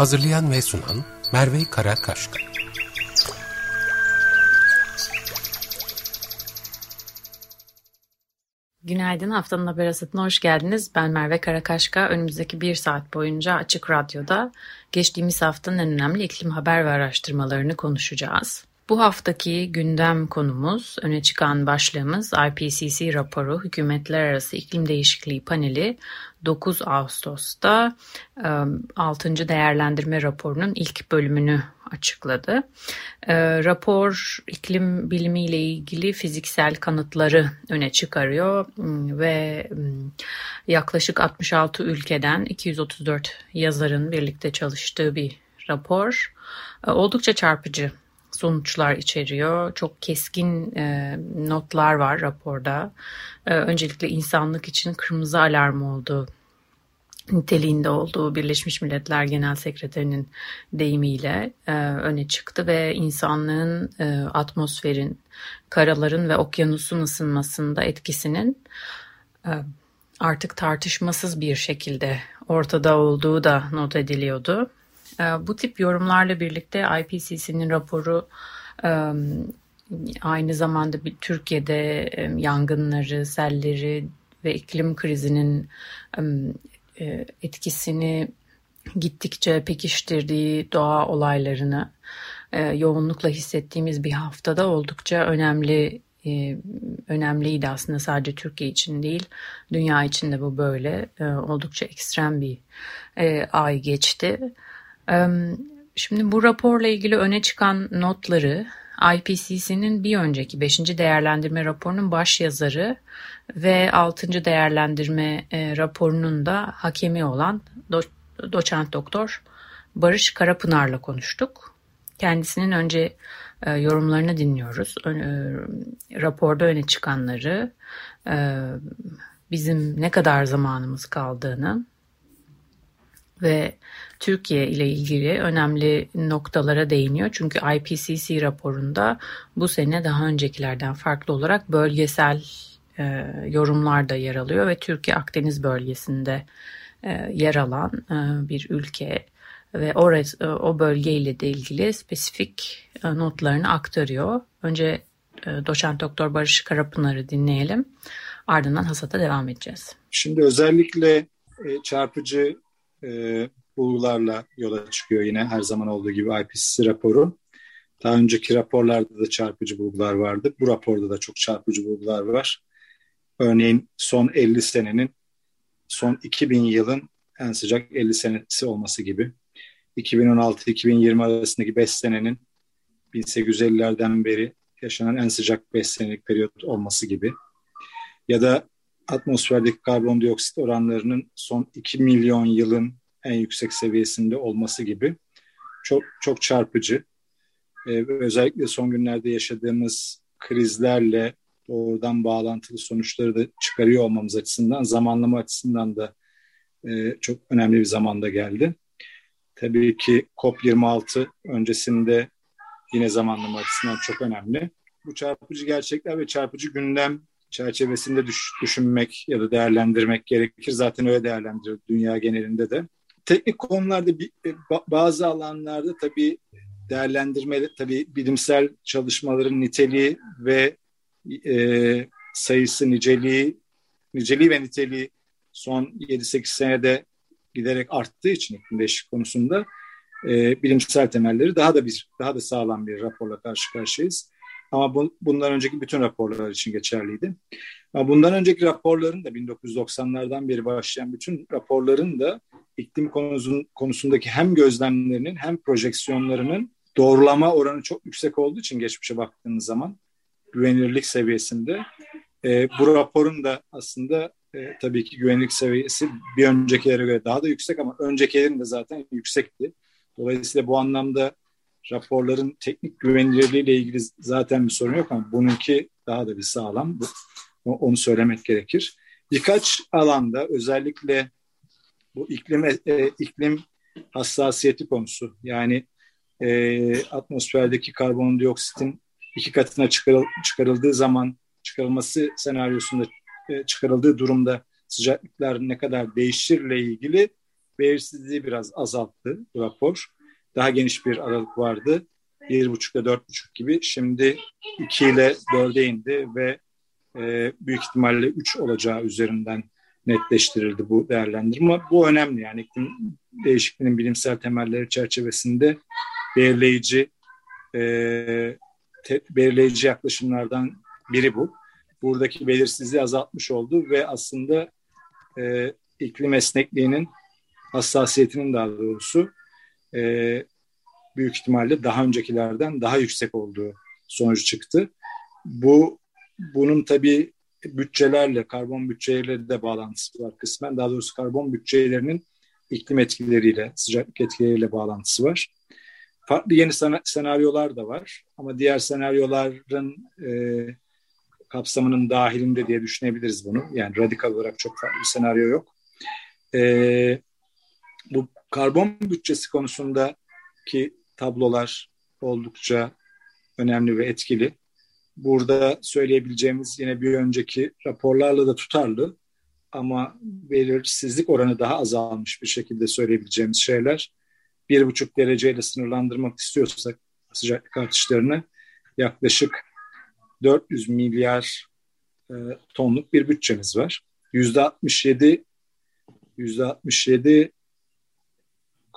Hazırlayan ve sunan Merve Karakaşka. Günaydın, haftanın haber asatına hoş geldiniz. Ben Merve Karakaşka. Önümüzdeki bir saat boyunca Açık Radyo'da geçtiğimiz haftanın en önemli iklim haber ve araştırmalarını konuşacağız. Bu haftaki gündem konumuz, öne çıkan başlığımız IPCC raporu Hükümetler Arası İklim Değişikliği Paneli 9 Ağustos'ta 6. değerlendirme raporunun ilk bölümünü açıkladı. Rapor iklim bilimi ile ilgili fiziksel kanıtları öne çıkarıyor ve yaklaşık 66 ülkeden 234 yazarın birlikte çalıştığı bir rapor. Oldukça çarpıcı sonuçlar içeriyor. Çok keskin e, notlar var raporda. E, öncelikle insanlık için kırmızı alarm olduğu niteliğinde olduğu Birleşmiş Milletler Genel Sekreterinin deyimiyle e, öne çıktı ve insanlığın e, atmosferin, karaların ve okyanusun ısınmasında etkisinin e, artık tartışmasız bir şekilde ortada olduğu da not ediliyordu. Ee, bu tip yorumlarla birlikte IPCC'nin raporu aynı zamanda Türkiye'de yangınları, selleri ve iklim krizinin e, etkisini gittikçe pekiştirdiği doğa olaylarını yoğunlukla hissettiğimiz bir haftada oldukça önemli önemliydi aslında sadece Türkiye için değil dünya için de bu böyle oldukça ekstrem bir ay geçti. Şimdi bu raporla ilgili öne çıkan notları IPCC'nin bir önceki 5. değerlendirme raporunun baş yazarı ve 6. değerlendirme e, raporunun da hakemi olan do doçent doktor Barış Karapınar'la konuştuk. Kendisinin önce e, yorumlarını dinliyoruz. E, raporda öne çıkanları, bizim ne kadar zamanımız kaldığını ve Türkiye ile ilgili önemli noktalara değiniyor. Çünkü IPCC raporunda bu sene daha öncekilerden farklı olarak bölgesel e, yorumlar da yer alıyor ve Türkiye Akdeniz bölgesinde e, yer alan e, bir ülke ve orası, e, o bölgeyle de ilgili spesifik e, notlarını aktarıyor. Önce e, doçent doktor Barış Karapınar'ı dinleyelim. Ardından hasata devam edeceğiz. Şimdi özellikle çarpıcı e, bulgularla yola çıkıyor yine her zaman olduğu gibi IPCC raporu. Daha önceki raporlarda da çarpıcı bulgular vardı. Bu raporda da çok çarpıcı bulgular var. Örneğin son 50 senenin, son 2000 yılın en sıcak 50 senesi olması gibi. 2016-2020 arasındaki 5 senenin 1850'lerden beri yaşanan en sıcak 5 senelik periyot olması gibi. Ya da atmosferdeki karbondioksit oranlarının son 2 milyon yılın en yüksek seviyesinde olması gibi çok çok çarpıcı. Ee, özellikle son günlerde yaşadığımız krizlerle doğrudan bağlantılı sonuçları da çıkarıyor olmamız açısından, zamanlama açısından da e, çok önemli bir zamanda geldi. Tabii ki COP26 öncesinde yine zamanlama açısından çok önemli. Bu çarpıcı gerçekler ve çarpıcı gündem çerçevesinde düş, düşünmek ya da değerlendirmek gerekir. Zaten öyle değerlendiriyor dünya genelinde de. Teknik konularda e, bazı alanlarda tabii değerlendirme, tabii bilimsel çalışmaların niteliği ve e, sayısı, niceliği, niceliği ve niteliği son 7-8 senede giderek arttığı için iklim değişikliği konusunda e, bilimsel temelleri daha da bir daha da sağlam bir raporla karşı karşıyayız. Ama bu, bundan önceki bütün raporlar için geçerliydi. Ama bundan önceki raporların da 1990'lardan beri başlayan bütün raporların da iklim konusun, konusundaki hem gözlemlerinin hem projeksiyonlarının doğrulama oranı çok yüksek olduğu için geçmişe baktığınız zaman güvenilirlik seviyesinde e, bu raporun da aslında e, tabii ki güvenilirlik seviyesi bir öncekilere göre daha da yüksek ama öncekilerin de zaten yüksekti. Dolayısıyla bu anlamda raporların teknik güvenilirliği ile ilgili zaten bir sorun yok ama bununki daha da bir sağlam. Onu söylemek gerekir. Birkaç alanda özellikle bu iklim e, iklim hassasiyeti konusu yani e, atmosferdeki karbondioksitin iki katına çıkarıl, çıkarıldığı zaman çıkarılması senaryosunda e, çıkarıldığı durumda sıcaklıklar ne kadar değişirle ilgili belirsizliği biraz azalttı bu rapor. Daha geniş bir aralık vardı. Bir buçukla dört buçuk gibi. Şimdi iki ile dörde indi ve e, büyük ihtimalle üç olacağı üzerinden netleştirildi bu değerlendirme. Bu önemli yani iklim değişikliğinin bilimsel temelleri çerçevesinde belirleyici e, te, belirleyici yaklaşımlardan biri bu. Buradaki belirsizliği azaltmış oldu ve aslında e, iklim esnekliğinin hassasiyetinin daha doğrusu e, büyük ihtimalle daha öncekilerden daha yüksek olduğu sonucu çıktı. Bu bunun tabii bütçelerle, karbon bütçeleriyle de bağlantısı var kısmen. Daha doğrusu karbon bütçelerinin iklim etkileriyle, sıcaklık etkileriyle bağlantısı var. Farklı yeni senaryolar da var ama diğer senaryoların e, kapsamının dahilinde diye düşünebiliriz bunu. Yani radikal olarak çok farklı bir senaryo yok. E, bu karbon bütçesi konusundaki tablolar oldukça önemli ve etkili. Burada söyleyebileceğimiz yine bir önceki raporlarla da tutarlı ama belirsizlik oranı daha azalmış bir şekilde söyleyebileceğimiz şeyler. Bir buçuk dereceyle sınırlandırmak istiyorsak sıcaklık artışlarını yaklaşık 400 milyar e, tonluk bir bütçemiz var. Yüzde 67 yüzde 67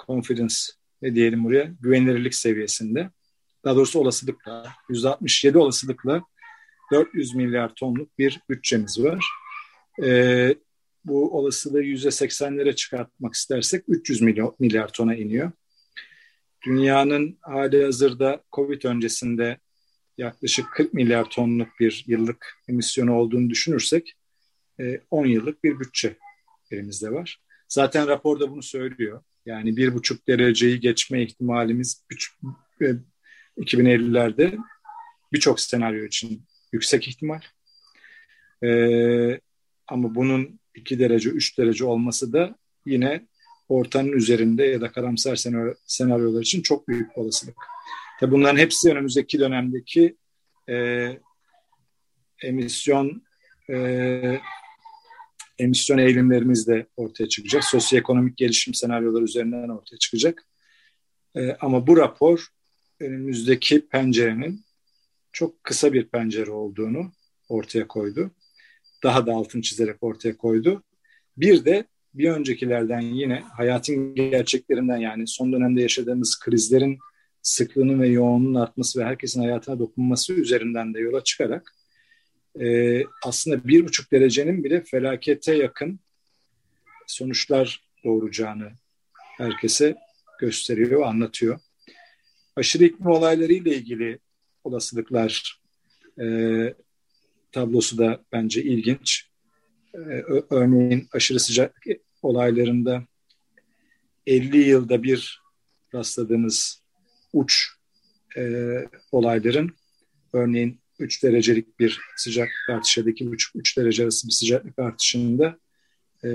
confidence ne diyelim buraya güvenilirlik seviyesinde. Daha doğrusu olasılıkla yüzde 67 olasılıkla 400 milyar tonluk bir bütçemiz var. E, bu olasılığı yüzde 80'lere çıkartmak istersek 300 milyar, milyar tona iniyor. Dünyanın hali hazırda Covid öncesinde yaklaşık 40 milyar tonluk bir yıllık emisyonu olduğunu düşünürsek 10 e, yıllık bir bütçe elimizde var. Zaten raporda bunu söylüyor. Yani bir buçuk dereceyi geçme ihtimalimiz 2050'lerde e, birçok senaryo için yüksek ihtimal. Ee, ama bunun 2 derece, 3 derece olması da yine ortanın üzerinde ya da karamsar senaryolar için çok büyük olasılık. Tabi bunların hepsi önümüzdeki dönemdeki e, emisyon e, emisyon eğilimlerimiz de ortaya çıkacak. Sosyoekonomik gelişim senaryoları üzerinden ortaya çıkacak. E, ama bu rapor önümüzdeki pencerenin çok kısa bir pencere olduğunu ortaya koydu. Daha da altını çizerek ortaya koydu. Bir de bir öncekilerden yine hayatın gerçeklerinden yani son dönemde yaşadığımız krizlerin sıklığının ve yoğunluğunun artması ve herkesin hayatına dokunması üzerinden de yola çıkarak e, aslında bir buçuk derecenin bile felakete yakın sonuçlar doğuracağını herkese gösteriyor, anlatıyor. Aşırı iklim olayları ile ilgili olasılıklar e, tablosu da bence ilginç. E, örneğin aşırı sıcak olaylarında 50 yılda bir rastladığımız uç e, olayların örneğin 3 derecelik bir sıcaklık artışı ya da 2,5-3 derece arası bir sıcaklık artışında e,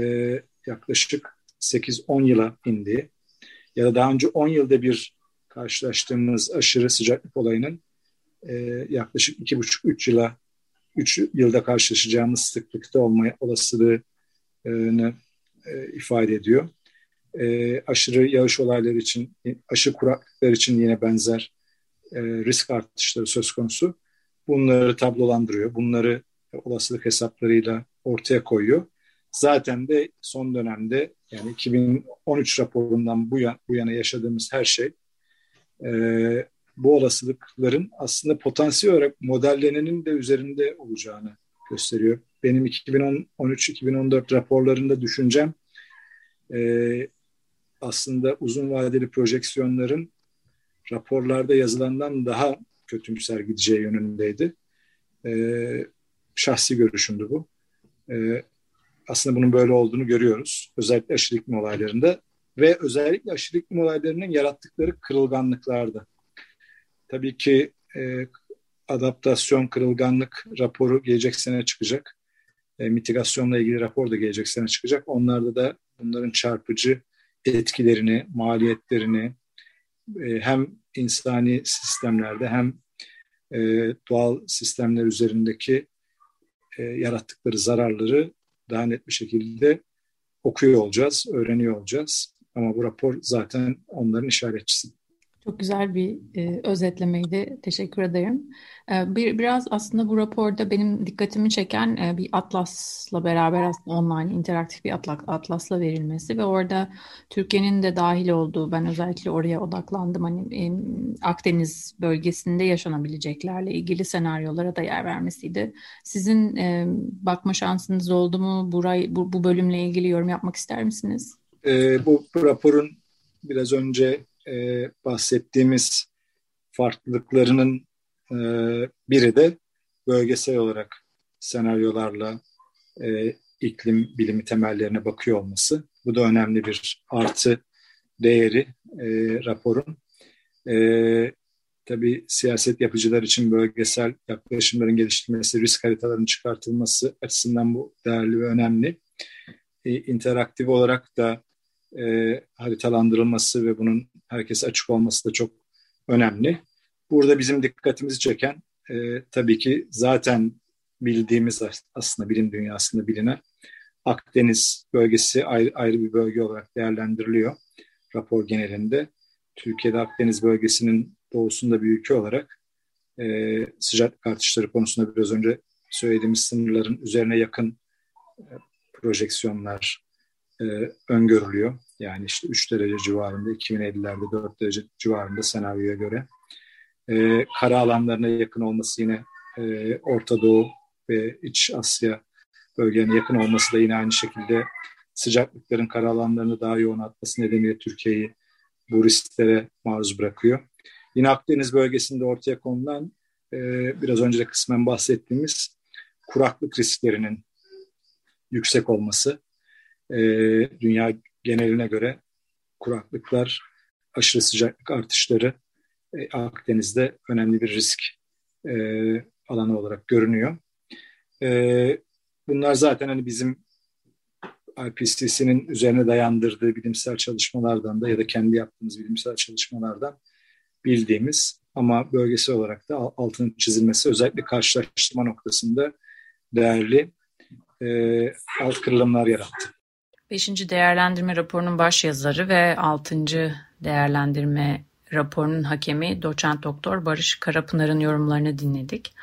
yaklaşık 8-10 yıla indi. Ya da daha önce 10 yılda bir karşılaştığımız aşırı sıcaklık olayının e, yaklaşık 2,5-3 yıla 3 yılda karşılaşacağımız sıklıkta olma olasılığını e, ifade ediyor. E, aşırı yağış olayları için, aşırı kuraklıklar için yine benzer e, risk artışları söz konusu bunları tablolandırıyor. Bunları olasılık hesaplarıyla ortaya koyuyor. Zaten de son dönemde yani 2013 raporundan bu, yana, bu yana yaşadığımız her şey e, bu olasılıkların aslında potansiyel olarak modellenenin de üzerinde olacağını gösteriyor. Benim 2013-2014 raporlarında düşüncem e, aslında uzun vadeli projeksiyonların raporlarda yazılandan daha kötümser gideceği yönündeydi. E, şahsi görüşümdü bu. E, aslında bunun böyle olduğunu görüyoruz. Özellikle aşırı iklim olaylarında ve özellikle aşırı iklim olaylarının yarattıkları kırılganlıklarda. Tabii ki e, adaptasyon, kırılganlık raporu gelecek sene çıkacak. E, mitigasyonla ilgili rapor da gelecek sene çıkacak. Onlarda da bunların çarpıcı etkilerini, maliyetlerini e, hem insani sistemlerde hem e, doğal sistemler üzerindeki e, yarattıkları zararları daha net bir şekilde okuyor olacağız, öğreniyor olacağız. Ama bu rapor zaten onların işaretçisi. Çok güzel bir e, özetlemeydi. Teşekkür ederim. E, bir biraz aslında bu raporda benim dikkatimi çeken e, bir atlasla beraber aslında online interaktif bir atlas, atlasla verilmesi ve orada Türkiye'nin de dahil olduğu ben özellikle oraya odaklandım. Hani e, Akdeniz bölgesinde yaşanabileceklerle ilgili senaryolara da yer vermesiydi. Sizin e, bakma şansınız oldu mu? Burayı, bu, bu bölümle ilgili yorum yapmak ister misiniz? E, bu raporun biraz önce e, bahsettiğimiz farklılıklarının e, biri de bölgesel olarak senaryolarla e, iklim bilimi temellerine bakıyor olması. Bu da önemli bir artı değeri e, raporun. E, tabii siyaset yapıcılar için bölgesel yaklaşımların geliştirilmesi, risk haritalarının çıkartılması açısından bu değerli ve önemli. E, interaktif olarak da e, haritalandırılması ve bunun herkese açık olması da çok önemli. Burada bizim dikkatimizi çeken e, tabii ki zaten bildiğimiz aslında bilim dünyasında bilinen Akdeniz bölgesi ayrı, ayrı bir bölge olarak değerlendiriliyor rapor genelinde. Türkiye'de Akdeniz bölgesinin doğusunda bir ülke olarak e, sıcaklık artışları konusunda biraz önce söylediğimiz sınırların üzerine yakın e, projeksiyonlar e, öngörülüyor. Yani işte 3 derece civarında 2050'lerde 4 derece civarında senaryoya göre. E, kara alanlarına yakın olması yine e, Orta Doğu ve İç Asya bölgelerine yakın olması da yine aynı şekilde sıcaklıkların kara alanlarını daha yoğun atması nedeniyle Türkiye'yi bu risklere maruz bırakıyor. Yine Akdeniz bölgesinde ortaya konulan e, biraz önce de kısmen bahsettiğimiz kuraklık risklerinin yüksek olması e, dünya geneline göre kuraklıklar, aşırı sıcaklık artışları e, Akdeniz'de önemli bir risk e, alanı olarak görünüyor. E, bunlar zaten hani bizim IPCC'nin üzerine dayandırdığı bilimsel çalışmalardan da ya da kendi yaptığımız bilimsel çalışmalardan bildiğimiz ama bölgesel olarak da altının çizilmesi özellikle karşılaştırma noktasında değerli e, alt kırılımlar yarattı. Beşinci değerlendirme raporunun baş yazarı ve altıncı değerlendirme raporunun hakemi doçent doktor Barış Karapınar'ın yorumlarını dinledik.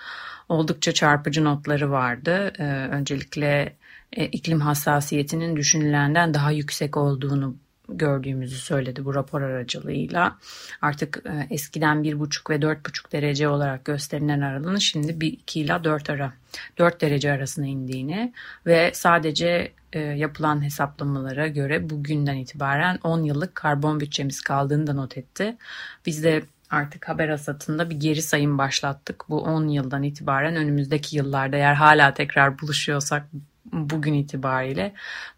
Oldukça çarpıcı notları vardı. Ee, öncelikle e, iklim hassasiyetinin düşünülenden daha yüksek olduğunu gördüğümüzü söyledi bu rapor aracılığıyla. Artık e, eskiden bir buçuk ve dört buçuk derece olarak gösterilen aralığın şimdi bir iki ile dört ara, dört derece arasına indiğini ve sadece e, yapılan hesaplamalara göre bugünden itibaren 10 yıllık karbon bütçemiz kaldığını da not etti. Biz de artık haber hasatında bir geri sayım başlattık. Bu 10 yıldan itibaren önümüzdeki yıllarda eğer hala tekrar buluşuyorsak bugün itibariyle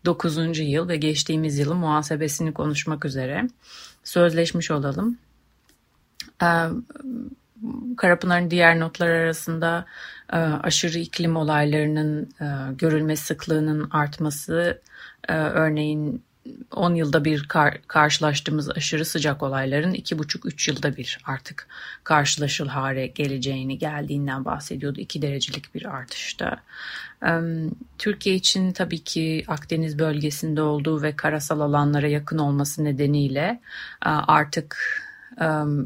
9. yıl ve geçtiğimiz yılın muhasebesini konuşmak üzere sözleşmiş olalım. Ee, Karapınar'ın diğer notlar arasında e, aşırı iklim olaylarının e, görülme sıklığının artması, e, örneğin 10 yılda bir kar, karşılaştığımız aşırı sıcak olayların 2,5-3 yılda bir artık karşılaşıl hale geleceğini geldiğinden bahsediyordu. 2 derecelik bir artışta. Türkiye için tabii ki Akdeniz bölgesinde olduğu ve karasal alanlara yakın olması nedeniyle artık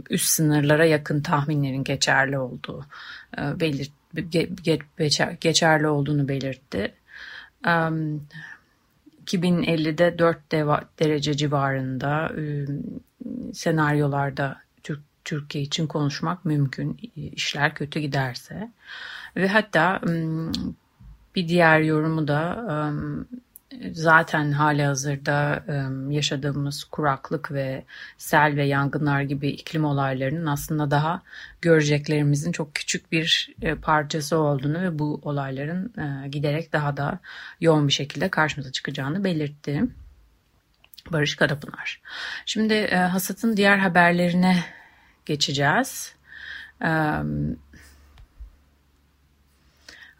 üst sınırlara yakın tahminlerin geçerli olduğu belirt geçerli olduğunu belirtti. 2050'de 4 derece civarında senaryolarda Türkiye için konuşmak mümkün işler kötü giderse ve hatta bir diğer yorumu da zaten hali hazırda yaşadığımız kuraklık ve sel ve yangınlar gibi iklim olaylarının aslında daha göreceklerimizin çok küçük bir e, parçası olduğunu ve bu olayların giderek daha da yoğun bir şekilde karşımıza çıkacağını belirtti. Barış Karapınar. Şimdi e, hasatın diğer haberlerine geçeceğiz.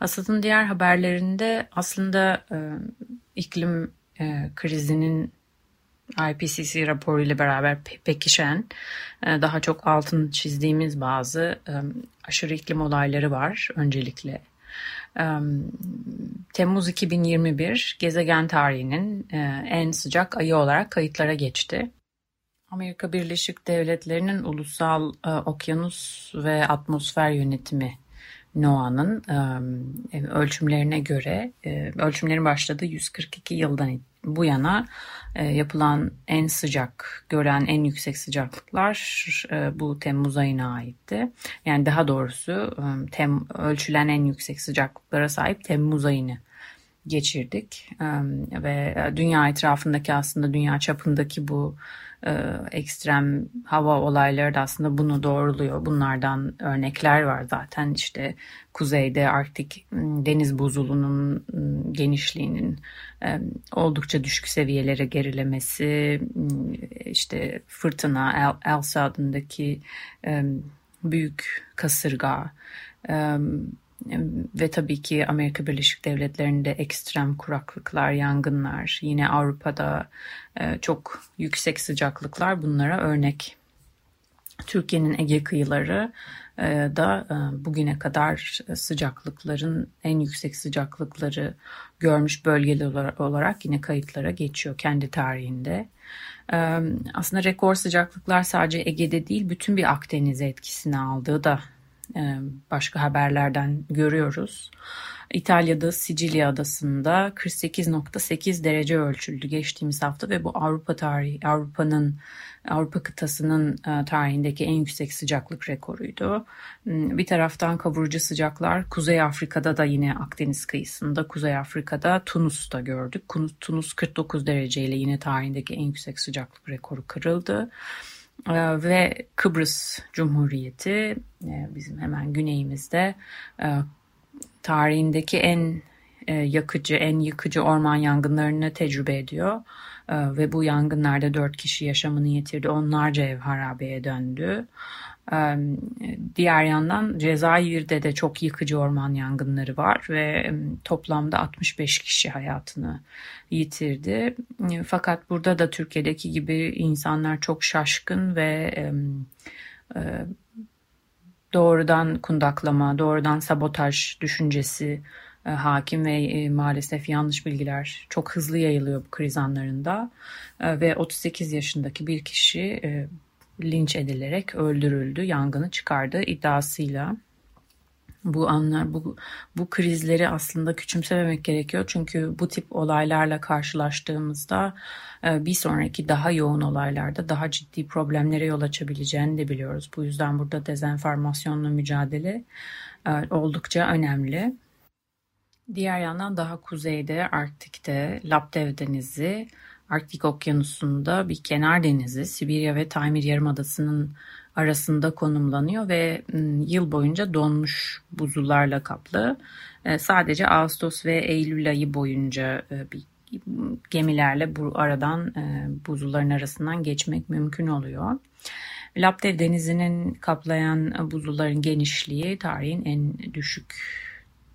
E, hasatın diğer haberlerinde aslında e, iklim e, krizinin IPCC raporu ile beraber pekişen e, daha çok altın çizdiğimiz bazı e, aşırı iklim olayları var öncelikle. E, Temmuz 2021 gezegen tarihinin en sıcak ayı olarak kayıtlara geçti. Amerika Birleşik Devletleri'nin Ulusal Okyanus ve Atmosfer Yönetimi NOAA'nın ölçümlerine göre ölçümlerin başladığı 142 yıldan bu yana yapılan en sıcak, gören en yüksek sıcaklıklar bu Temmuz ayına aitti. Yani daha doğrusu tem, ölçülen en yüksek sıcaklıklara sahip Temmuz ayını geçirdik. Ve dünya etrafındaki aslında dünya çapındaki bu e, ekstrem hava olayları da aslında bunu doğruluyor. Bunlardan örnekler var zaten işte kuzeyde Arktik deniz buzulunun genişliğinin e, oldukça düşük seviyelere gerilemesi, işte fırtına, Elsa adındaki e, büyük kasırga, ve tabii ki Amerika Birleşik Devletleri'nde ekstrem kuraklıklar, yangınlar, yine Avrupa'da e, çok yüksek sıcaklıklar bunlara örnek. Türkiye'nin Ege kıyıları e, da e, bugüne kadar sıcaklıkların en yüksek sıcaklıkları görmüş bölgeler olarak yine kayıtlara geçiyor kendi tarihinde. Aslında rekor sıcaklıklar sadece Ege'de değil bütün bir Akdeniz'e etkisini aldığı da başka haberlerden görüyoruz. İtalya'da Sicilya adasında 48.8 derece ölçüldü geçtiğimiz hafta ve bu Avrupa tarihi Avrupa'nın Avrupa kıtasının e, tarihindeki en yüksek sıcaklık rekoruydu. Hmm, bir taraftan kavurucu sıcaklar Kuzey Afrika'da da yine Akdeniz kıyısında Kuzey Afrika'da Tunus'ta gördük. Tunus 49 dereceyle yine tarihindeki en yüksek sıcaklık rekoru kırıldı. Ee, ve Kıbrıs Cumhuriyeti e, bizim hemen güneyimizde e, tarihindeki en e, yakıcı, en yıkıcı orman yangınlarını tecrübe ediyor. Ve bu yangınlarda dört kişi yaşamını yitirdi, onlarca ev harabeye döndü. Diğer yandan Cezayir'de de çok yıkıcı orman yangınları var ve toplamda 65 kişi hayatını yitirdi. Fakat burada da Türkiye'deki gibi insanlar çok şaşkın ve doğrudan kundaklama, doğrudan sabotaj düşüncesi hakim ve maalesef yanlış bilgiler çok hızlı yayılıyor bu kriz anlarında ve 38 yaşındaki bir kişi linç edilerek öldürüldü, yangını çıkardı iddiasıyla. Bu anlar, bu, bu krizleri aslında küçümsememek gerekiyor. Çünkü bu tip olaylarla karşılaştığımızda e, bir sonraki daha yoğun olaylarda daha ciddi problemlere yol açabileceğini de biliyoruz. Bu yüzden burada dezenformasyonla mücadele e, oldukça önemli. Diğer yandan daha kuzeyde Arktik'te Laptev Denizi Arktik Okyanusu'nda bir kenar denizi Sibirya ve Taymir Yarımadası'nın arasında konumlanıyor ve yıl boyunca donmuş buzullarla kaplı. Sadece Ağustos ve Eylül ayı boyunca bir gemilerle bu aradan buzulların arasından geçmek mümkün oluyor. Laptev denizinin kaplayan buzulların genişliği tarihin en düşük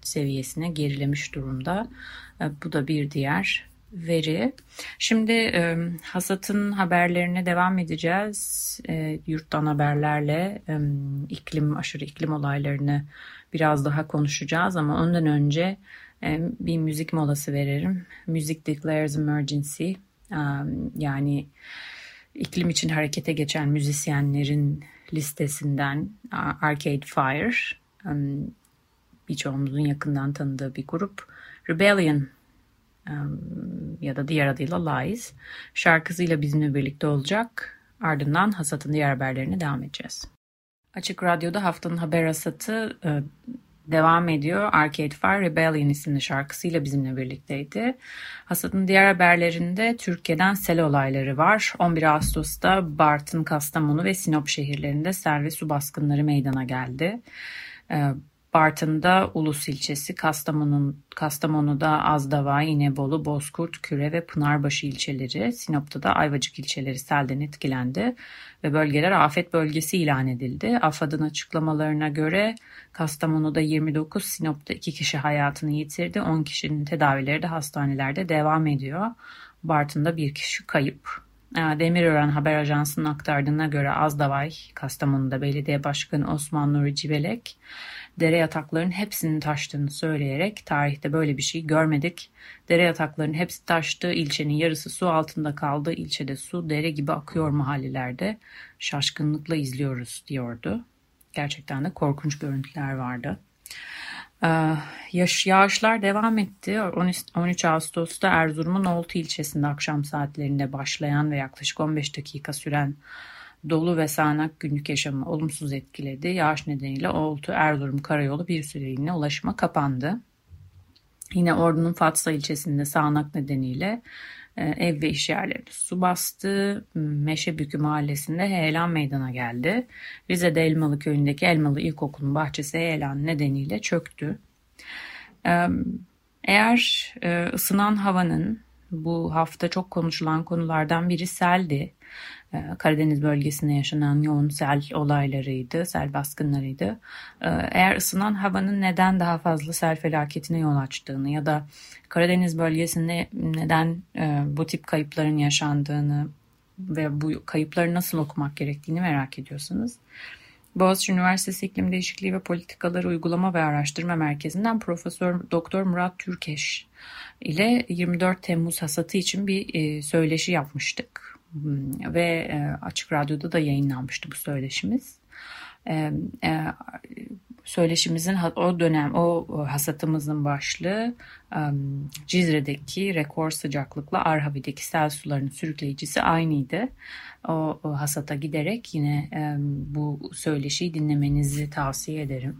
seviyesine gerilemiş durumda. Bu da bir diğer veri. Şimdi e, hasatın haberlerine devam edeceğiz. E, yurttan haberlerle e, iklim aşırı iklim olaylarını biraz daha konuşacağız ama ondan önce e, bir müzik molası veririm. Music Declares Emergency. E, yani iklim için harekete geçen müzisyenlerin listesinden Arcade Fire. E, birçoğumuzun yakından tanıdığı bir grup. Rebellion ya da diğer adıyla Lies şarkısıyla bizimle birlikte olacak. Ardından hasatın diğer haberlerine devam edeceğiz. Açık Radyo'da haftanın haber hasatı e, devam ediyor. Arcade Fire Rebellion isimli şarkısıyla bizimle birlikteydi. Hasatın diğer haberlerinde Türkiye'den sel olayları var. 11 Ağustos'ta Bartın, Kastamonu ve Sinop şehirlerinde sel ve su baskınları meydana geldi. Bartın'da Ulus ilçesi, Kastamonu, Kastamonu'da Azdava, İnebolu, Bozkurt, Küre ve Pınarbaşı ilçeleri, Sinop'ta da Ayvacık ilçeleri selden etkilendi ve bölgeler afet bölgesi ilan edildi. AFAD'ın açıklamalarına göre Kastamonu'da 29, Sinop'ta 2 kişi hayatını yitirdi. 10 kişinin tedavileri de hastanelerde devam ediyor. Bartın'da bir kişi kayıp. Ee, Demirören Haber Ajansı'nın aktardığına göre Azdavay, Kastamonu'da belediye başkanı Osman Nuri Cibelek, dere yataklarının hepsinin taştığını söyleyerek tarihte böyle bir şey görmedik. Dere yataklarının hepsi taştı, ilçenin yarısı su altında kaldı, ilçede su dere gibi akıyor mahallelerde. Şaşkınlıkla izliyoruz diyordu. Gerçekten de korkunç görüntüler vardı. Ee, yağış, yağışlar devam etti. 13 Ağustos'ta Erzurum'un Oltu ilçesinde akşam saatlerinde başlayan ve yaklaşık 15 dakika süren dolu ve sağanak günlük yaşamı olumsuz etkiledi. Yağış nedeniyle Oltu Erzurum karayolu bir süreliğine ulaşıma kapandı. Yine Ordu'nun Fatsa ilçesinde sağanak nedeniyle e, ev ve iş yerleri su bastı. Meşebükü mahallesinde heyelan meydana geldi. Rize'de Elmalı köyündeki Elmalı İlkokulu'nun bahçesi heyelan nedeniyle çöktü. E, eğer e, ısınan havanın bu hafta çok konuşulan konulardan biri seldi. Karadeniz bölgesinde yaşanan yoğun sel olaylarıydı, sel baskınlarıydı. Eğer ısınan havanın neden daha fazla sel felaketine yol açtığını ya da Karadeniz bölgesinde neden bu tip kayıpların yaşandığını ve bu kayıpları nasıl okumak gerektiğini merak ediyorsanız Boğaziçi Üniversitesi İklim Değişikliği ve Politikaları Uygulama ve Araştırma Merkezi'nden Profesör Doktor Murat Türkeş ile 24 Temmuz hasatı için bir söyleşi yapmıştık. Hmm, ve e, Açık Radyo'da da yayınlanmıştı bu söyleşimiz. E, e, söyleşimizin o dönem o hasatımızın başlığı Cizre'deki rekor sıcaklıkla Arhavi'deki sel sularının sürükleyicisi aynıydı. O, hasata giderek yine bu söyleşiyi dinlemenizi tavsiye ederim.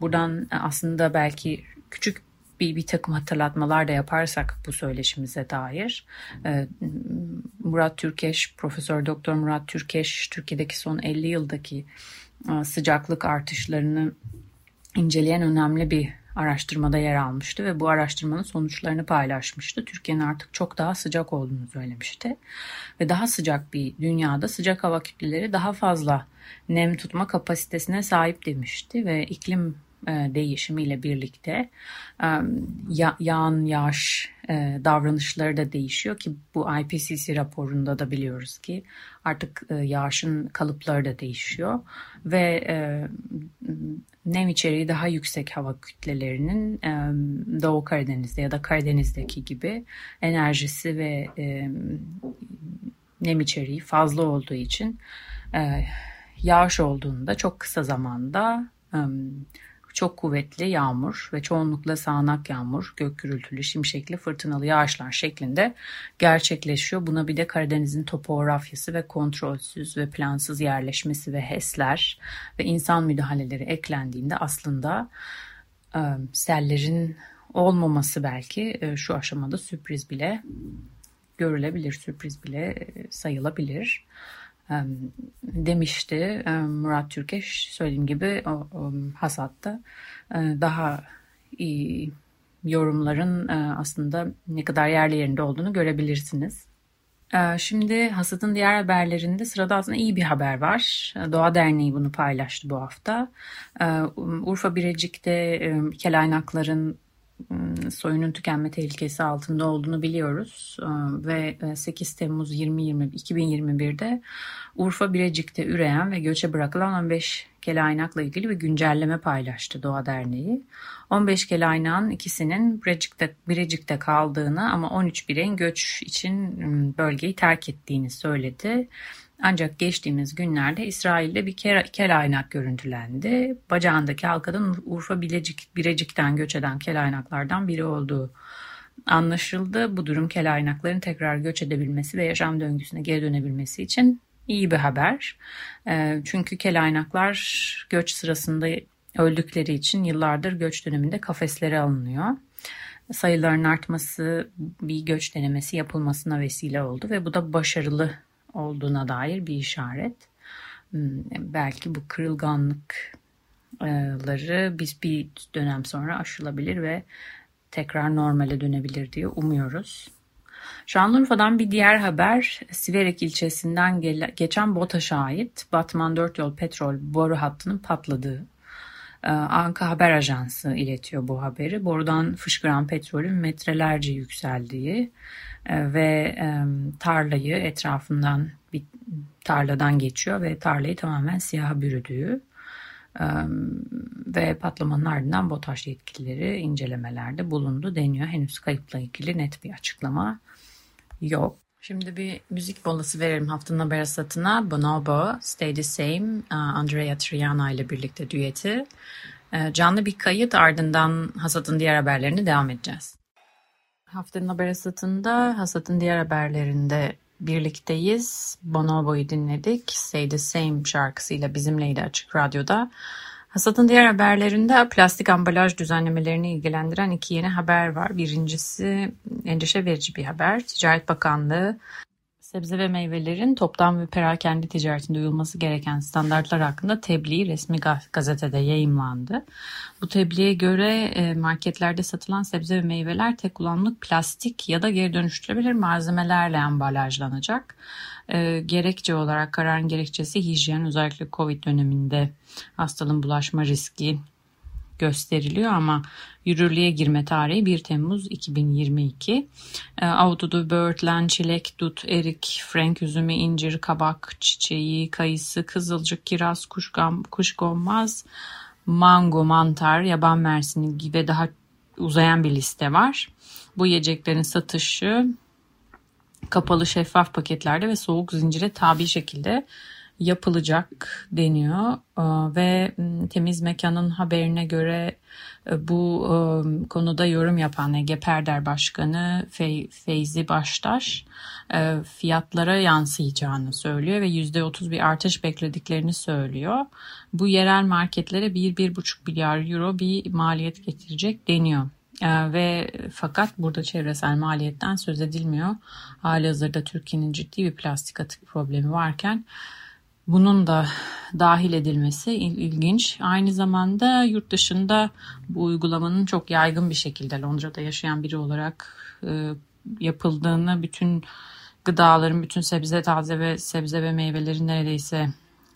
Buradan aslında belki küçük bir, bir takım hatırlatmalar da yaparsak bu söyleşimize dair. E, Murat Türkeş, Profesör Doktor Murat Türkeş, Türkiye'deki son 50 yıldaki e, sıcaklık artışlarını inceleyen önemli bir araştırmada yer almıştı ve bu araştırmanın sonuçlarını paylaşmıştı. Türkiye'nin artık çok daha sıcak olduğunu söylemişti. Ve daha sıcak bir dünyada sıcak hava kütleleri daha fazla nem tutma kapasitesine sahip demişti ve iklim değişimiyle birlikte e, yağan yağış e, davranışları da değişiyor ki bu IPCC raporunda da biliyoruz ki artık yağışın kalıpları da değişiyor ve nem içeriği daha yüksek hava kütlelerinin Doğu Karadeniz'de ya da Karadeniz'deki gibi enerjisi ve nem içeriği fazla olduğu için yağış olduğunda çok kısa zamanda çok kuvvetli yağmur ve çoğunlukla sağanak yağmur, gök gürültülü, şimşekli, fırtınalı yağışlar şeklinde gerçekleşiyor. Buna bir de Karadeniz'in topografyası ve kontrolsüz ve plansız yerleşmesi ve HES'ler ve insan müdahaleleri eklendiğinde aslında e, sellerin olmaması belki e, şu aşamada sürpriz bile görülebilir, sürpriz bile e, sayılabilir demişti Murat Türkeş. Söylediğim gibi hasatta daha iyi yorumların aslında ne kadar yerli yerinde olduğunu görebilirsiniz. Şimdi hasadın diğer haberlerinde sırada aslında iyi bir haber var. Doğa Derneği bunu paylaştı bu hafta. Urfa Birecik'te kelaynakların soyunun tükenme tehlikesi altında olduğunu biliyoruz ıı, ve 8 e, Temmuz 2020 2021'de Urfa Birecik'te üreyen ve göçe bırakılan 15 kelaynakla ilgili bir güncelleme paylaştı Doğa Derneği. 15 kelaynağın ikisinin Birecik'te, Birecik'te kaldığını ama 13 bireyin göç için ıı, bölgeyi terk ettiğini söyledi. Ancak geçtiğimiz günlerde İsrail'de bir kelaynak görüntülendi. Bacağındaki halkadan Urfa Bilecik, Birecik'ten göç eden kelaynaklardan biri olduğu anlaşıldı. Bu durum kelaynakların tekrar göç edebilmesi ve yaşam döngüsüne geri dönebilmesi için iyi bir haber. Ee, çünkü kelaynaklar göç sırasında öldükleri için yıllardır göç döneminde kafeslere alınıyor sayıların artması bir göç denemesi yapılmasına vesile oldu ve bu da başarılı olduğuna dair bir işaret. Hmm, belki bu kırılganlık biz bir dönem sonra aşılabilir ve tekrar normale dönebilir diye umuyoruz. Şanlıurfa'dan bir diğer haber Siverek ilçesinden geçen BOTAŞ'a ait Batman 4 yol petrol boru hattının patladığı. Ee, Anka Haber Ajansı iletiyor bu haberi. Borudan fışkıran petrolün metrelerce yükseldiği e, ve tarlayı etrafından bir tarladan geçiyor ve tarlayı tamamen siyaha bürüdüğü ve patlamanın ardından BOTAŞ yetkilileri incelemelerde bulundu deniyor. Henüz kayıpla ilgili net bir açıklama yok. Şimdi bir müzik molası verelim haftanın haber satına. Bonobo, Stay the Same, Andrea Triana ile birlikte düeti. Canlı bir kayıt ardından Hasat'ın diğer haberlerini devam edeceğiz. Haftanın haber satında Hasat'ın diğer haberlerinde birlikteyiz. Bonobo'yu dinledik. Say the Same şarkısıyla bizimleydi Açık Radyo'da. Hasat'ın diğer haberlerinde plastik ambalaj düzenlemelerini ilgilendiren iki yeni haber var. Birincisi endişe verici bir haber. Ticaret Bakanlığı sebze ve meyvelerin toptan ve perakende ticaretinde uyulması gereken standartlar hakkında tebliğ resmi gazetede yayımlandı. Bu tebliğe göre e, marketlerde satılan sebze ve meyveler tek kullanımlık plastik ya da geri dönüştürülebilir malzemelerle ambalajlanacak. E, gerekçe olarak kararın gerekçesi hijyen özellikle Covid döneminde hastalığın bulaşma riski gösteriliyor ama yürürlüğe girme tarihi 1 Temmuz 2022. E, Avududu, böğürtlen, çilek, dut, erik, frank üzümü, incir, kabak, çiçeği, kayısı, kızılcık, kiraz, kuşgam, kuşkonmaz, mango, mantar, yaban mersini gibi daha uzayan bir liste var. Bu yiyeceklerin satışı kapalı şeffaf paketlerde ve soğuk zincire tabi şekilde yapılacak deniyor ee, ve temiz mekanın haberine göre e, bu e, konuda yorum yapan Ege Perder Başkanı Feyzi Baştaş fiyatlara yansıyacağını söylüyor ve %30 bir artış beklediklerini söylüyor. Bu yerel marketlere 1-1,5 milyar euro bir maliyet getirecek deniyor. Ee, ve fakat burada çevresel maliyetten söz edilmiyor. Hali hazırda Türkiye'nin ciddi bir plastik atık problemi varken bunun da dahil edilmesi ilginç. Aynı zamanda yurt dışında bu uygulamanın çok yaygın bir şekilde Londra'da yaşayan biri olarak e, yapıldığını, bütün gıdaların, bütün sebze taze ve sebze ve meyvelerin neredeyse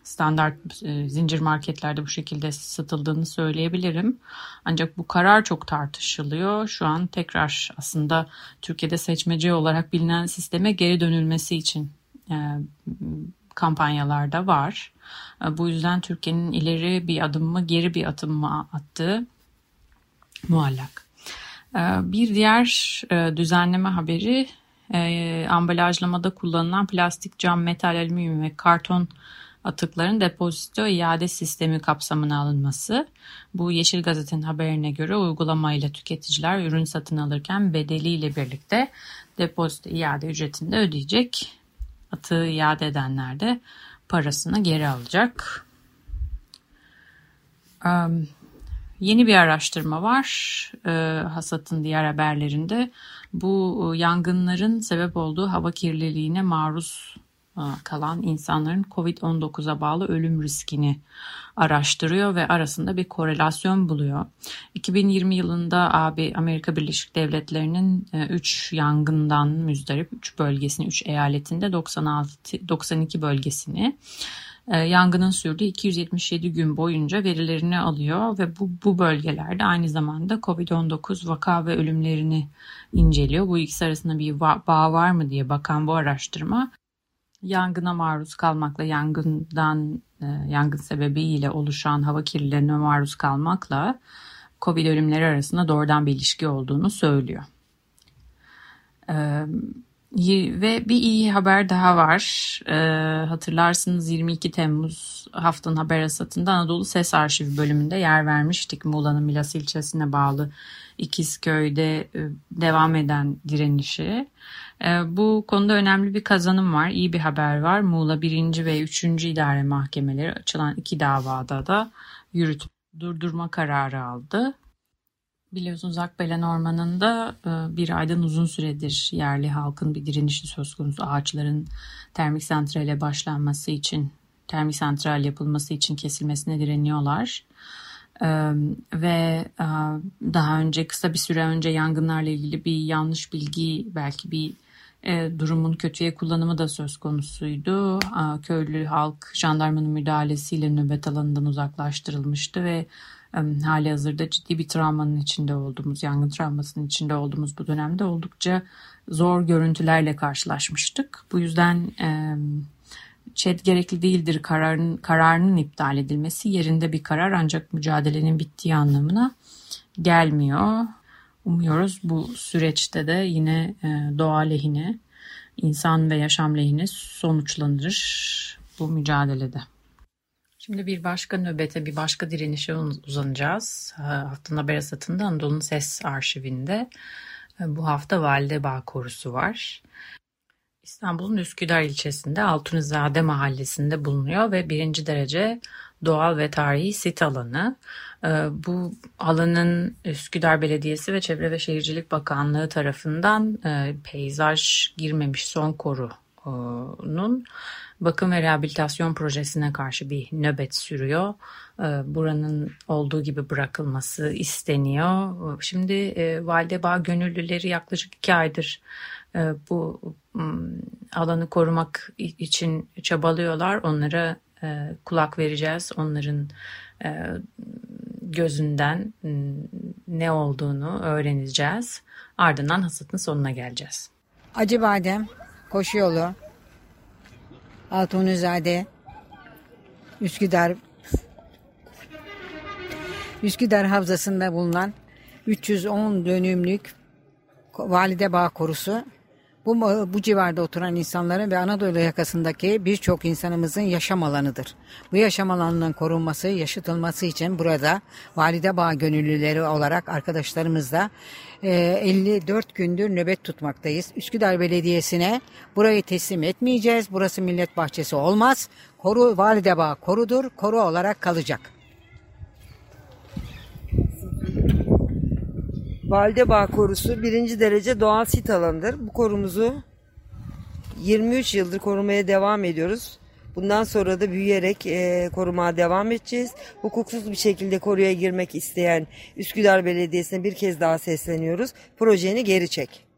standart e, zincir marketlerde bu şekilde satıldığını söyleyebilirim. Ancak bu karar çok tartışılıyor. Şu an tekrar aslında Türkiye'de seçmece olarak bilinen sisteme geri dönülmesi için e, kampanyalarda var. E, bu yüzden Türkiye'nin ileri bir adım mı geri bir adım mı attığı muallak. E, bir diğer e, düzenleme haberi ambalajlamada kullanılan plastik, cam, metal, alüminyum ve karton atıkların depozito iade sistemi kapsamına alınması. Bu Yeşil Gazete'nin haberine göre uygulamayla tüketiciler ürün satın alırken bedeliyle birlikte depozito iade ücretini de ödeyecek atığı iade edenler de parasını geri alacak. Yeni bir araştırma var hasatın diğer haberlerinde. Bu yangınların sebep olduğu hava kirliliğine maruz kalan insanların COVID-19'a bağlı ölüm riskini araştırıyor ve arasında bir korelasyon buluyor. 2020 yılında AB Amerika Birleşik Devletleri'nin 3 e, yangından müzdarip 3 bölgesini 3 eyaletinde 96 92 bölgesini e, yangının sürdüğü 277 gün boyunca verilerini alıyor ve bu, bu bölgelerde aynı zamanda COVID-19 vaka ve ölümlerini inceliyor. Bu ikisi arasında bir bağ var mı diye bakan bu araştırma yangına maruz kalmakla yangından e, yangın sebebiyle oluşan hava kirliliğine maruz kalmakla COVID ölümleri arasında doğrudan bir ilişki olduğunu söylüyor. Ee, ve bir iyi haber daha var. Ee, hatırlarsınız 22 Temmuz haftanın haber asatında Anadolu Ses Arşivi bölümünde yer vermiştik. Muğla'nın Milas ilçesine bağlı İkizköy'de e, devam eden direnişi. E, bu konuda önemli bir kazanım var, iyi bir haber var. Muğla 1. ve 3. idare mahkemeleri açılan iki davada da yürüt durdurma kararı aldı. Biliyorsunuz Akbelen Ormanı'nda e, bir aydan uzun süredir yerli halkın bir direnişi söz konusu. Ağaçların termik santrale başlanması için, termik santral yapılması için kesilmesine direniyorlar. Ve daha önce kısa bir süre önce yangınlarla ilgili bir yanlış bilgi belki bir e, durumun kötüye kullanımı da söz konusuydu. E, köylü halk jandarmanın müdahalesiyle nöbet alanından uzaklaştırılmıştı ve e, hali hazırda ciddi bir travmanın içinde olduğumuz, yangın travmasının içinde olduğumuz bu dönemde oldukça zor görüntülerle karşılaşmıştık. Bu yüzden e, ÇED gerekli değildir kararın, kararının iptal edilmesi yerinde bir karar ancak mücadelenin bittiği anlamına gelmiyor. Umuyoruz bu süreçte de yine e, doğa lehine, insan ve yaşam lehine sonuçlanır bu mücadelede. Şimdi bir başka nöbete, bir başka direnişe uzanacağız. Haftanın haber asatında Anadolu'nun Ses Arşivinde e, bu hafta Valide Bağ Korusu var. İstanbul'un Üsküdar ilçesinde Altunizade mahallesinde bulunuyor ve birinci derece doğal ve tarihi sit alanı. Ee, bu alanın Üsküdar Belediyesi ve Çevre ve Şehircilik Bakanlığı tarafından e, peyzaj girmemiş son korunun bakım ve rehabilitasyon projesine karşı bir nöbet sürüyor. Ee, buranın olduğu gibi bırakılması isteniyor. Şimdi e, Validebağ gönüllüleri yaklaşık iki aydır bu alanı korumak için çabalıyorlar. Onlara kulak vereceğiz. Onların gözünden ne olduğunu öğreneceğiz. Ardından hasatın sonuna geleceğiz. Acıbadem, Koşu Yolu, Altunizade, Üsküdar Üsküdar Havzası'nda bulunan 310 dönümlük Valide Bağ Korusu bu, bu civarda oturan insanların ve Anadolu yakasındaki birçok insanımızın yaşam alanıdır. Bu yaşam alanının korunması, yaşatılması için burada Valide Bağ gönüllüleri olarak arkadaşlarımızla e, 54 gündür nöbet tutmaktayız. Üsküdar Belediyesi'ne burayı teslim etmeyeceğiz. Burası millet bahçesi olmaz. Koru Valide Bağ korudur, koru olarak kalacak. Validebağ Korusu birinci derece doğal sit alanıdır. Bu korumuzu 23 yıldır korumaya devam ediyoruz. Bundan sonra da büyüyerek e, korumaya devam edeceğiz. Hukuksuz bir şekilde koruya girmek isteyen Üsküdar Belediyesi'ne bir kez daha sesleniyoruz. Projeni geri çek.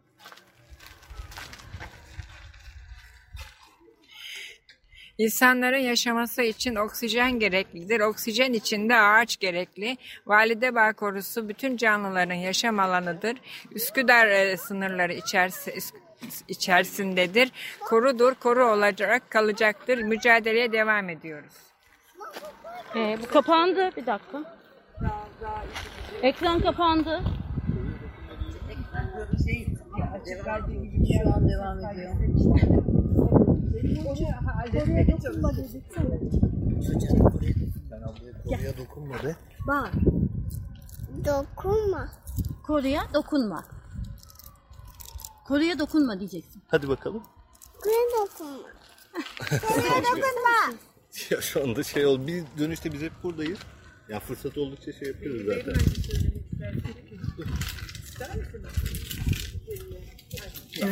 İnsanların yaşaması için oksijen gereklidir. Oksijen içinde ağaç gerekli. Valide Bağ Korusu bütün canlıların yaşam alanıdır. Üsküdar e, sınırları içerisi, içerisindedir. Korudur, koru olacak, kalacaktır. Mücadeleye devam ediyoruz. Ee, bu kapandı. Bir dakika. Ekran kapandı. Şu an devam ediyor. Koruya dokunma dediksene. Sen ablaya koruya dokunma de. Bak. Dokunma. Koruya dokunma. Koruya dokunma diyeceksin. Hadi bakalım. Koruya dokunma. Koruya dokunma. Ya şu anda şey ol. Bir dönüşte biz hep buradayız. Ya fırsat oldukça şey yapıyoruz zaten.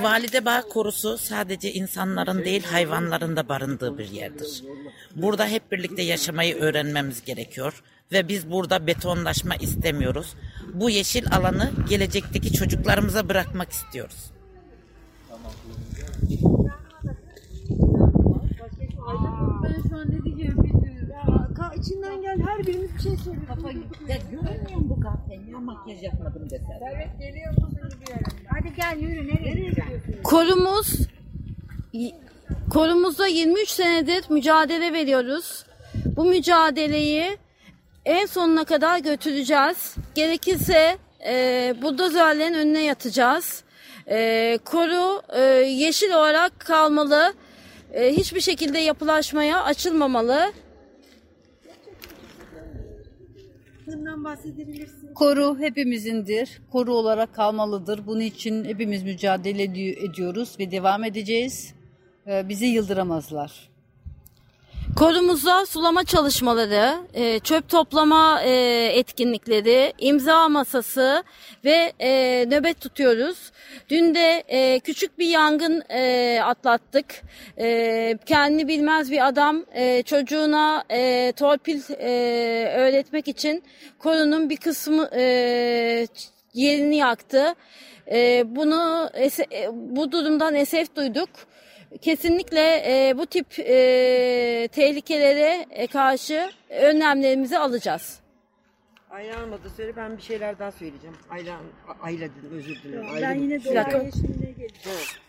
Valide Bağ Korusu sadece insanların değil hayvanların da barındığı bir yerdir. Burada hep birlikte yaşamayı öğrenmemiz gerekiyor ve biz burada betonlaşma istemiyoruz. Bu yeşil alanı gelecekteki çocuklarımıza bırakmak istiyoruz. Ben şu an ne diyeceğimi bilmiyorum. Ya, içinden gel her birimiz bir şey söyle. Kafa ya görünmüyor mu bu kahve? Ya makyaj yapmadım desen. Evet geliyor musun gidiyorum. Hadi gel yürü nereye gidiyorsun? Korumuz Korumuzda 23 senedir mücadele veriyoruz. Bu mücadeleyi en sonuna kadar götüreceğiz. Gerekirse e, buldozerlerin önüne yatacağız. E, koru e, yeşil olarak kalmalı. E, hiçbir şekilde yapılaşmaya açılmamalı. Koru hepimizindir. Koru olarak kalmalıdır. Bunun için hepimiz mücadele edi- ediyoruz ve devam edeceğiz. Ee, Bizi yıldıramazlar. Korumuzda sulama çalışmaları, e, çöp toplama e, etkinlikleri, imza masası ve e, nöbet tutuyoruz. Dün de küçük bir yangın atlattık. E, kendi bilmez bir adam çocuğuna torpil öğretmek için korunun bir kısmı yerini yaktı. Bunu bu durumdan esef duyduk. Kesinlikle e, bu tip e, tehlikelere e, karşı önlemlerimizi alacağız. Ayla almadı söyle ben bir şeyler daha söyleyeceğim. Ayla, Ayla dedim özür dilerim. Ben Ayla yine doğa yeşilliğe geleceğim. Evet.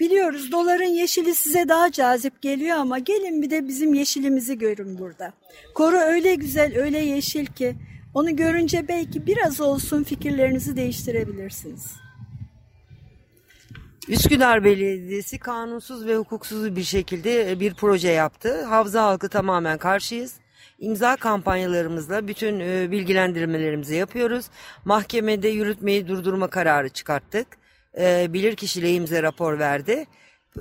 Biliyoruz doların yeşili size daha cazip geliyor ama gelin bir de bizim yeşilimizi görün burada. Koru öyle güzel, öyle yeşil ki onu görünce belki biraz olsun fikirlerinizi değiştirebilirsiniz. Üsküdar Belediyesi kanunsuz ve hukuksuz bir şekilde bir proje yaptı. Havza halkı tamamen karşıyız. İmza kampanyalarımızla bütün e, bilgilendirmelerimizi yapıyoruz. Mahkemede yürütmeyi durdurma kararı çıkarttık. E, Bilirkişi lehimize rapor verdi.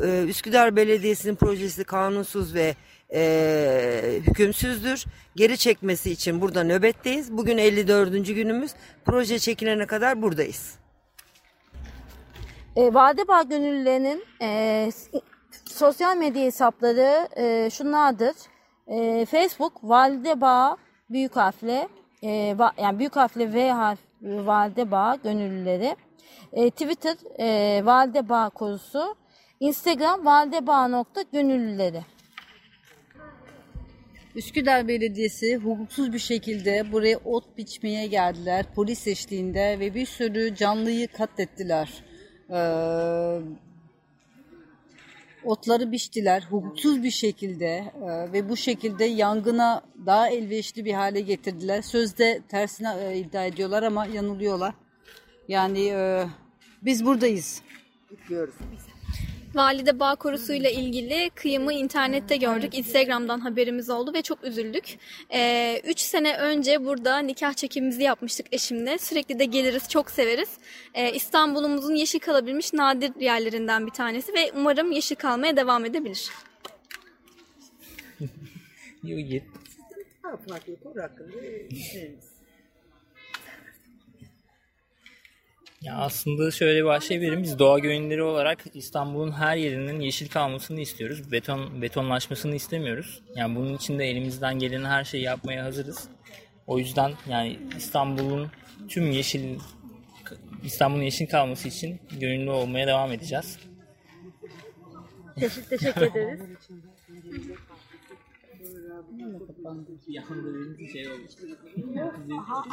E, Üsküdar Belediyesi'nin projesi kanunsuz ve e, hükümsüzdür. Geri çekmesi için burada nöbetteyiz. Bugün 54. günümüz. Proje çekilene kadar buradayız. E, Vadebağ gönüllülerinin e, sosyal medya hesapları e, şunlardır. E, Facebook Validebağ büyük harfle e, va, yani büyük harfle V harf Validebağ gönüllüleri. E, Twitter e, Validebağ korusu. Instagram validebağ.gönüllüleri. Üsküdar Belediyesi hukuksuz bir şekilde buraya ot biçmeye geldiler polis eşliğinde ve bir sürü canlıyı katlettiler. Ee, otları biçtiler hukuksuz bir şekilde e, ve bu şekilde yangına daha elverişli bir hale getirdiler. Sözde tersine e, iddia ediyorlar ama yanılıyorlar. Yani e, biz buradayız. Bekliyoruz. Valide Bağ Korusu'yla ilgili kıyımı internette gördük. Instagram'dan haberimiz oldu ve çok üzüldük. 3 ee, üç sene önce burada nikah çekimimizi yapmıştık eşimle. Sürekli de geliriz, çok severiz. Ee, İstanbul'umuzun yeşil kalabilmiş nadir yerlerinden bir tanesi ve umarım yeşil kalmaya devam edebilir. Yok Farklı konu hakkında düşünürüz. Ya aslında şöyle başlayabilirim. Biz doğa gönülleri olarak İstanbul'un her yerinin yeşil kalmasını istiyoruz. Beton betonlaşmasını istemiyoruz. Yani bunun için de elimizden gelen her şeyi yapmaya hazırız. O yüzden yani İstanbul'un tüm yeşil İstanbul'un yeşil kalması için gönüllü olmaya devam edeceğiz. Teşekkür, teşekkür ederiz. Şey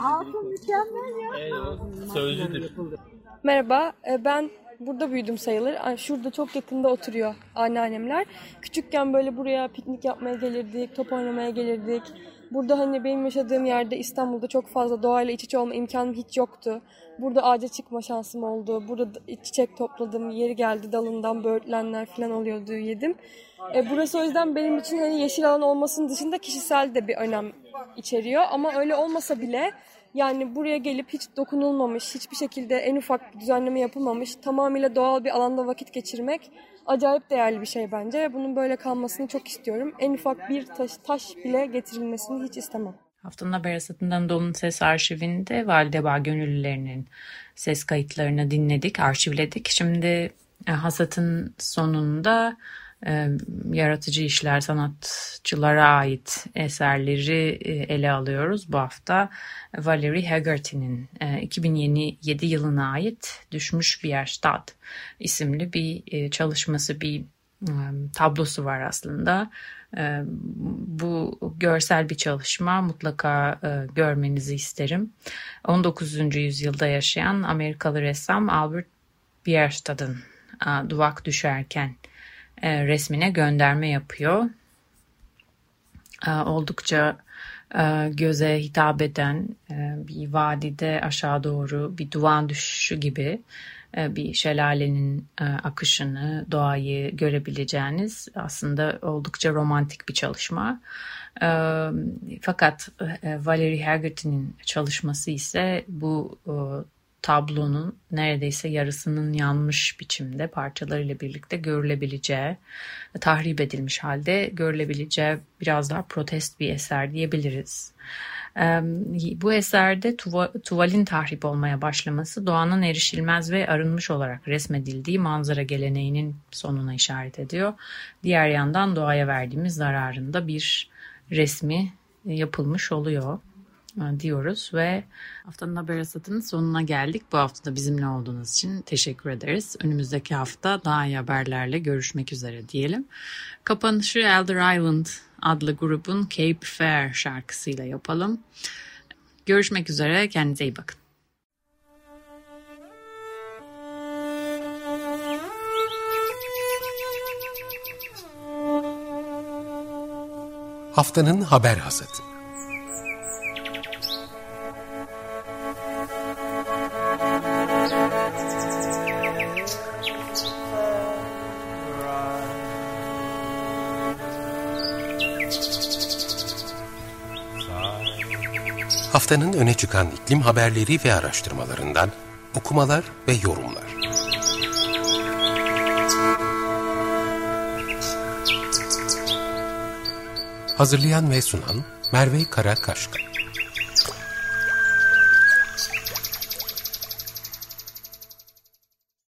Altın mükemmel ya. Evet, sözlüdür. Merhaba, e, ben burada büyüdüm sayılır. Şurada çok yakında oturuyor anneannemler. Küçükken böyle buraya piknik yapmaya gelirdik, top oynamaya gelirdik. Burada hani benim yaşadığım yerde İstanbul'da çok fazla doğayla iç içe olma imkanım hiç yoktu. Burada ağaca çıkma şansım oldu. Burada çiçek topladım. Yeri geldi dalından böğürtlenler falan oluyordu yedim. E, burası o yüzden benim için hani yeşil alan olmasının dışında kişisel de bir önem içeriyor. Ama öyle olmasa bile yani buraya gelip hiç dokunulmamış, hiçbir şekilde en ufak bir düzenleme yapılmamış, tamamıyla doğal bir alanda vakit geçirmek acayip değerli bir şey bence. Bunun böyle kalmasını çok istiyorum. En ufak bir taş, taş bile getirilmesini hiç istemem. Haftanın haber asatından Dolun Ses Arşivinde Validebağ gönüllülerinin ses kayıtlarını dinledik, arşivledik. Şimdi e, hasatın sonunda e, yaratıcı işler, sanatçılara ait eserleri e, ele alıyoruz. Bu hafta Valerie Haggerty'nin e, 2007 yılına ait Düşmüş Bir Yer Stad isimli bir e, çalışması, bir tablosu var aslında. Bu görsel bir çalışma mutlaka e, görmenizi isterim. 19. yüzyılda yaşayan Amerikalı ressam Albert Bierstad'ın e, Duvak Düşerken e, resmine gönderme yapıyor. Oldukça göze hitap eden bir vadide aşağı doğru bir duvan düşüşü gibi bir şelalenin e, akışını, doğayı görebileceğiniz aslında oldukça romantik bir çalışma. E, fakat e, Valerie Haggerty'nin çalışması ise bu e, tablonun neredeyse yarısının yanmış biçimde parçalarıyla birlikte görülebileceği, tahrip edilmiş halde görülebileceği biraz daha protest bir eser diyebiliriz. Bu eserde tuva, tuvalin tahrip olmaya başlaması doğanın erişilmez ve arınmış olarak resmedildiği manzara geleneğinin sonuna işaret ediyor. Diğer yandan doğaya verdiğimiz zararında bir resmi yapılmış oluyor diyoruz ve haftanın haber hasatının sonuna geldik. Bu hafta da bizimle olduğunuz için teşekkür ederiz. Önümüzdeki hafta daha iyi haberlerle görüşmek üzere diyelim. Kapanışı Elder Island adlı grubun Cape Fair şarkısıyla yapalım. Görüşmek üzere, kendinize iyi bakın. Haftanın haber hasatı. Haftanın öne çıkan iklim haberleri ve araştırmalarından okumalar ve yorumlar. Hazırlayan ve sunan Merve Karakaşka